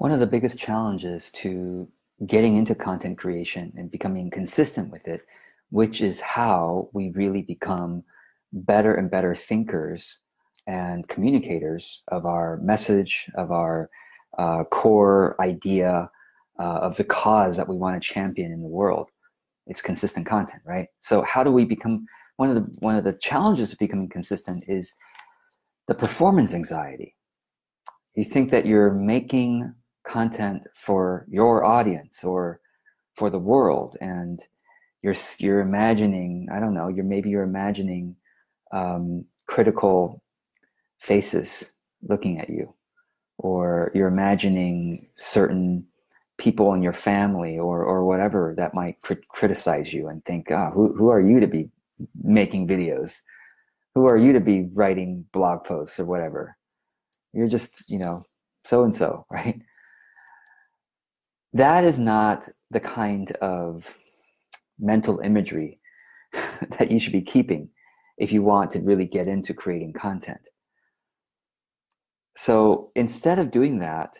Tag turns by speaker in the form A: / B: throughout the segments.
A: One of the biggest challenges to getting into content creation and becoming consistent with it, which is how we really become better and better thinkers and communicators of our message, of our uh, core idea, uh, of the cause that we want to champion in the world. It's consistent content, right? So how do we become one of the one of the challenges of becoming consistent is the performance anxiety. You think that you're making content for your audience or for the world, and you're you're imagining I don't know you're maybe you're imagining um, critical faces looking at you, or you're imagining certain people in your family or or whatever that might crit- criticize you and think, oh, who who are you to be making videos? Who are you to be writing blog posts or whatever? You're just, you know, so and so, right? That is not the kind of mental imagery that you should be keeping if you want to really get into creating content. So instead of doing that,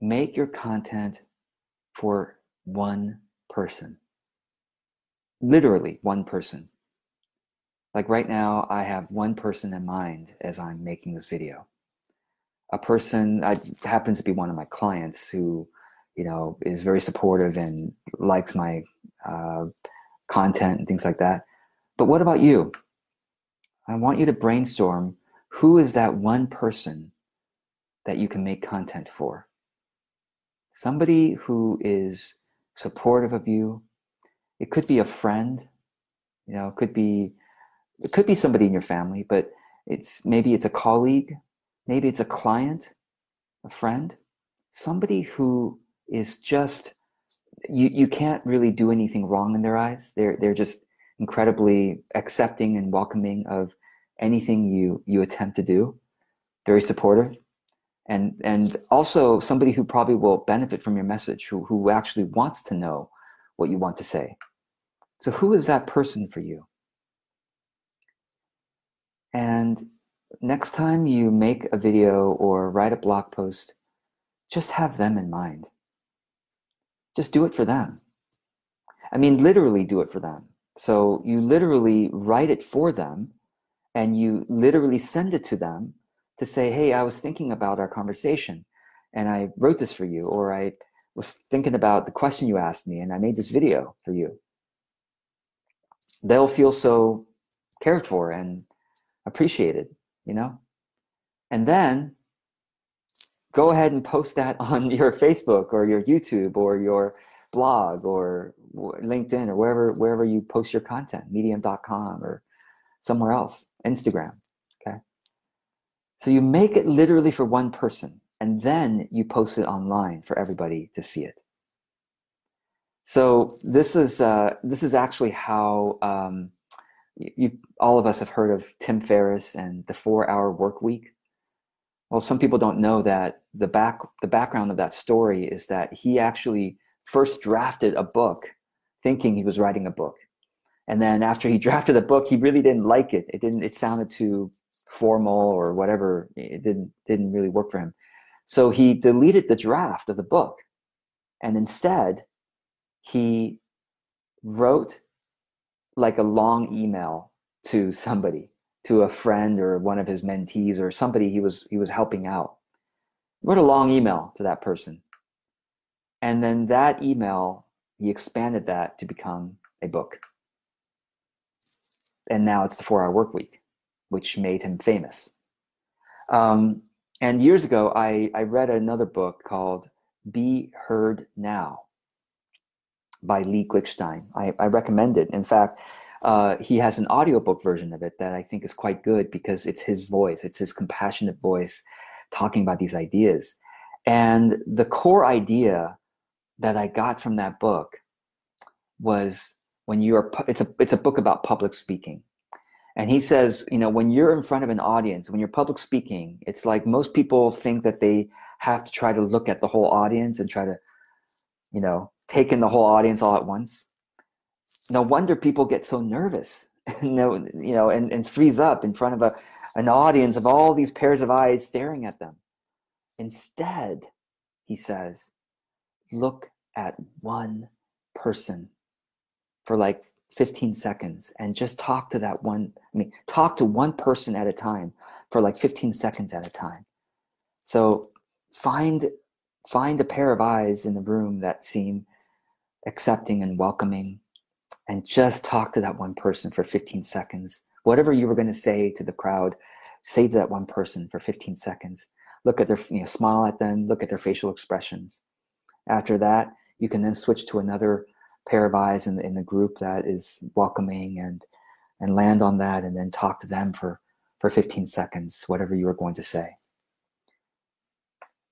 A: make your content for one person. Literally one person. Like right now, I have one person in mind as I'm making this video. A person I, happens to be one of my clients who, you know, is very supportive and likes my uh, content and things like that. But what about you? I want you to brainstorm who is that one person that you can make content for? Somebody who is supportive of you. It could be a friend, you know, it could be it could be somebody in your family, but it's maybe it's a colleague, maybe it's a client, a friend, somebody who is just you you can't really do anything wrong in their eyes. They're they're just incredibly accepting and welcoming of anything you you attempt to do. Very supportive. And and also somebody who probably will benefit from your message, who who actually wants to know what you want to say. So who is that person for you? And next time you make a video or write a blog post, just have them in mind. Just do it for them. I mean, literally do it for them. So you literally write it for them and you literally send it to them to say, hey, I was thinking about our conversation and I wrote this for you, or I was thinking about the question you asked me and I made this video for you. They'll feel so cared for and appreciated, you know? And then go ahead and post that on your Facebook or your YouTube or your blog or LinkedIn or wherever wherever you post your content, medium.com or somewhere else, Instagram, okay? So you make it literally for one person and then you post it online for everybody to see it. So this is uh, this is actually how um, you all of us have heard of Tim Ferriss and the four hour work week. Well, some people don't know that the back the background of that story is that he actually first drafted a book thinking he was writing a book. And then after he drafted the book, he really didn't like it. It didn't it sounded too formal or whatever. It didn't didn't really work for him. So he deleted the draft of the book. And instead, he wrote like a long email to somebody, to a friend or one of his mentees or somebody he was he was helping out. Wrote a long email to that person. And then that email, he expanded that to become a book. And now it's the four hour work week, which made him famous. Um, and years ago, I, I read another book called Be Heard Now by Lee Glickstein. I, I recommend it. In fact, uh, he has an audiobook version of it that I think is quite good because it's his voice, it's his compassionate voice talking about these ideas. And the core idea that I got from that book was when you're it's a it's a book about public speaking. And he says, you know, when you're in front of an audience, when you're public speaking, it's like most people think that they have to try to look at the whole audience and try to, you know, take in the whole audience all at once. No wonder people get so nervous, you know, and, and freeze up in front of a, an audience of all these pairs of eyes staring at them. Instead, he says, look at one person for like 15 seconds and just talk to that one. I mean, talk to one person at a time for like 15 seconds at a time. So find find a pair of eyes in the room that seem accepting and welcoming and just talk to that one person for 15 seconds. Whatever you were going to say to the crowd, say to that one person for 15 seconds. Look at their, you know, smile at them, look at their facial expressions. After that, you can then switch to another pair of eyes in the, in the group that is welcoming and and land on that and then talk to them for for 15 seconds, whatever you are going to say.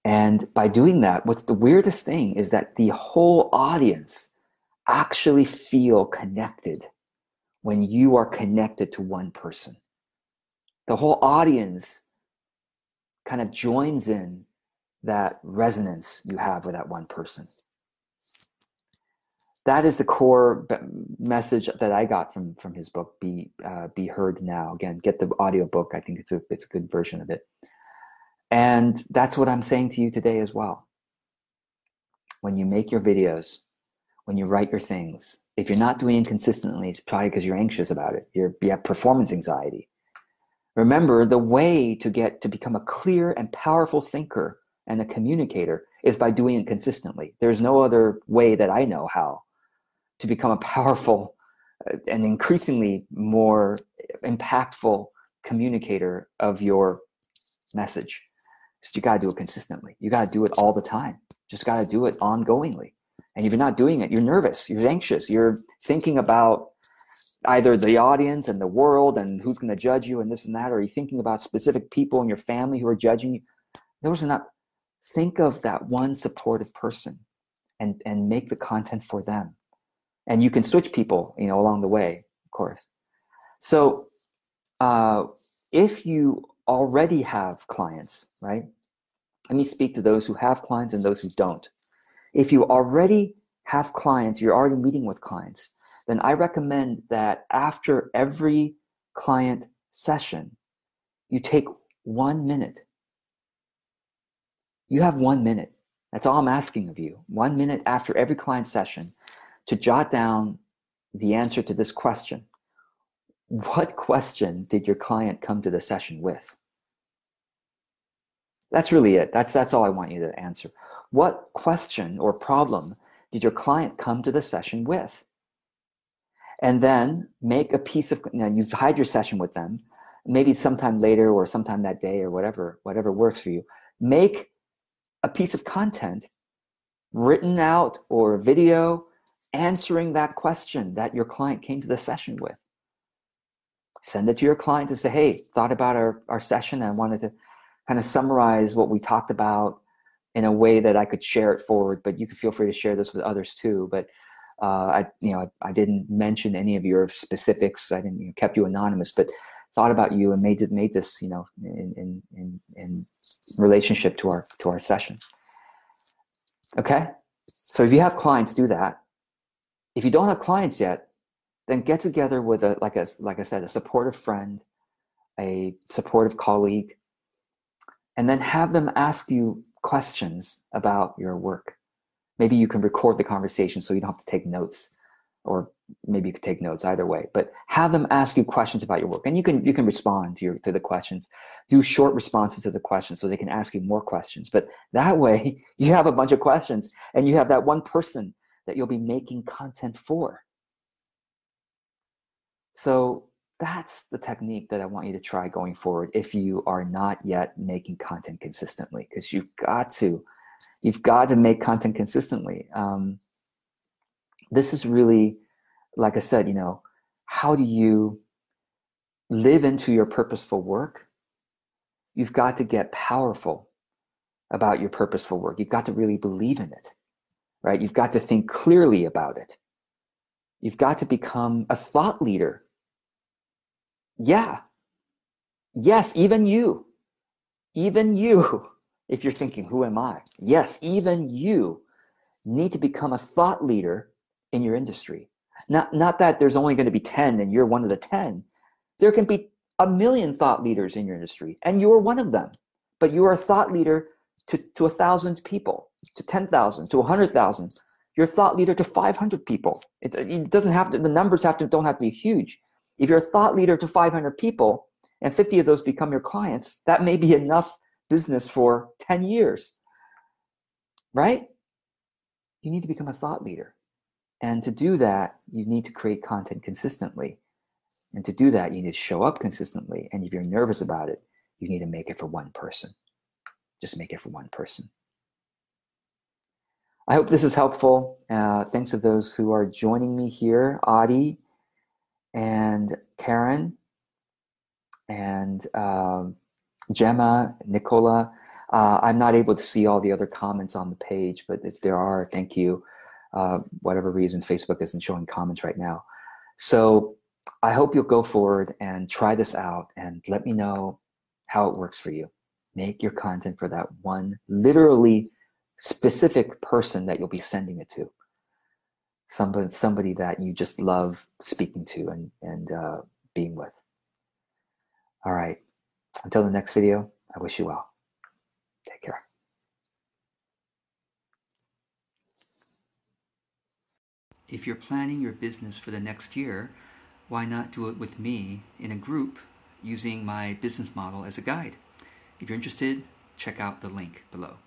A: And by doing that, what's the weirdest thing is that the whole audience actually feel connected when you are connected to one person. The whole audience kind of joins in that resonance you have with that one person. That is the core message that I got from from his book. Be uh, be heard now. Again, get the audio book. I think it's a it's a good version of it. And that's what I'm saying to you today as well. When you make your videos, when you write your things, if you're not doing it consistently, it's probably because you're anxious about it. You're, you have performance anxiety. Remember, the way to get to become a clear and powerful thinker and a communicator is by doing it consistently. There's no other way that I know how to become a powerful uh, and increasingly more impactful communicator of your message So you got to do it consistently. You got to do it all the time. Just got to do it ongoingly. And if you're not doing it, you're nervous, you're anxious, you're thinking about either the audience and the world and who's going to judge you and this and that, or you're thinking about specific people in your family who are judging you. Those are not, think of that one supportive person and, and make the content for them. And you can switch people, you know, along the way, of course. So uh, if you already have clients, right? Let me speak to those who have clients and those who don't. If you already have clients, you're already meeting with clients, then I recommend that after every client session, you take one minute. You have one minute. That's all I'm asking of you. One minute after every client session to jot down the answer to this question what question did your client come to the session with? That's really it. That's that's all I want you to answer. What question or problem did your client come to the session with? And then make a piece of you know, you've had your session with them, maybe sometime later or sometime that day or whatever, whatever works for you. Make a piece of content written out or video answering that question that your client came to the session with send it to your client to say, hey, thought about our, our session and wanted to kind of summarize what we talked about in a way that I could share it forward, but you can feel free to share this with others too. But uh, I, you know, I, I, didn't mention any of your specifics. I didn't you know, kept you anonymous, but thought about you and made made this, you know, in, in, in, in relationship to our, to our session. Okay. So if you have clients, do that. If you don't have clients yet, then get together with a like a like I said, a supportive friend, a supportive colleague, and then have them ask you questions about your work. Maybe you can record the conversation so you don't have to take notes, or maybe you could take notes either way. But have them ask you questions about your work, and you can you can respond to your to the questions. Do short responses to the questions so they can ask you more questions. But that way, you have a bunch of questions, and you have that one person that you'll be making content for. So that's the technique that I want you to try going forward if you are not yet making content consistently, because you've got to, you've got to make content consistently. Um, this is really, like I said, you know, how do you live into your purposeful work? You've got to get powerful about your purposeful work. You've got to really believe in it, right? You've got to think clearly about it. You've got to become a thought leader yeah. Yes, even you. Even you. If you're thinking, who am I? Yes, even you need to become a thought leader in your industry. Not, not that there's only going to be 10 and you're one of the 10. There can be a million thought leaders in your industry and you're one of them. But you're a thought leader to, to a thousand people, to 10,000, to 100,000. You're a thought leader to 500 people. It, it doesn't have to, the numbers have to, don't have to be huge. If you're a thought leader to 500 people and 50 of those become your clients, that may be enough business for 10 years, right? You need to become a thought leader. And to do that, you need to create content consistently. And to do that, you need to show up consistently. And if you're nervous about it, you need to make it for one person. Just make it for one person. I hope this is helpful. Uh, thanks to those who are joining me here Adi and Karen and um, Gemma, Nicola. Uh, I'm not able to see all the other comments on the page, but if there are, thank you. Uh, whatever reason, Facebook isn't showing comments right now. So I hope you'll go forward and try this out and let me know how it works for you. Make your content for that one, literally specific person that you'll be sending it to. Somebody, somebody that you just love speaking to and, and uh, being with. All right. Until the next video, I wish you well. Take care. If you're planning your business for the next year, why not do it with me in a group using my business model as a guide? If you're interested, check out the link below.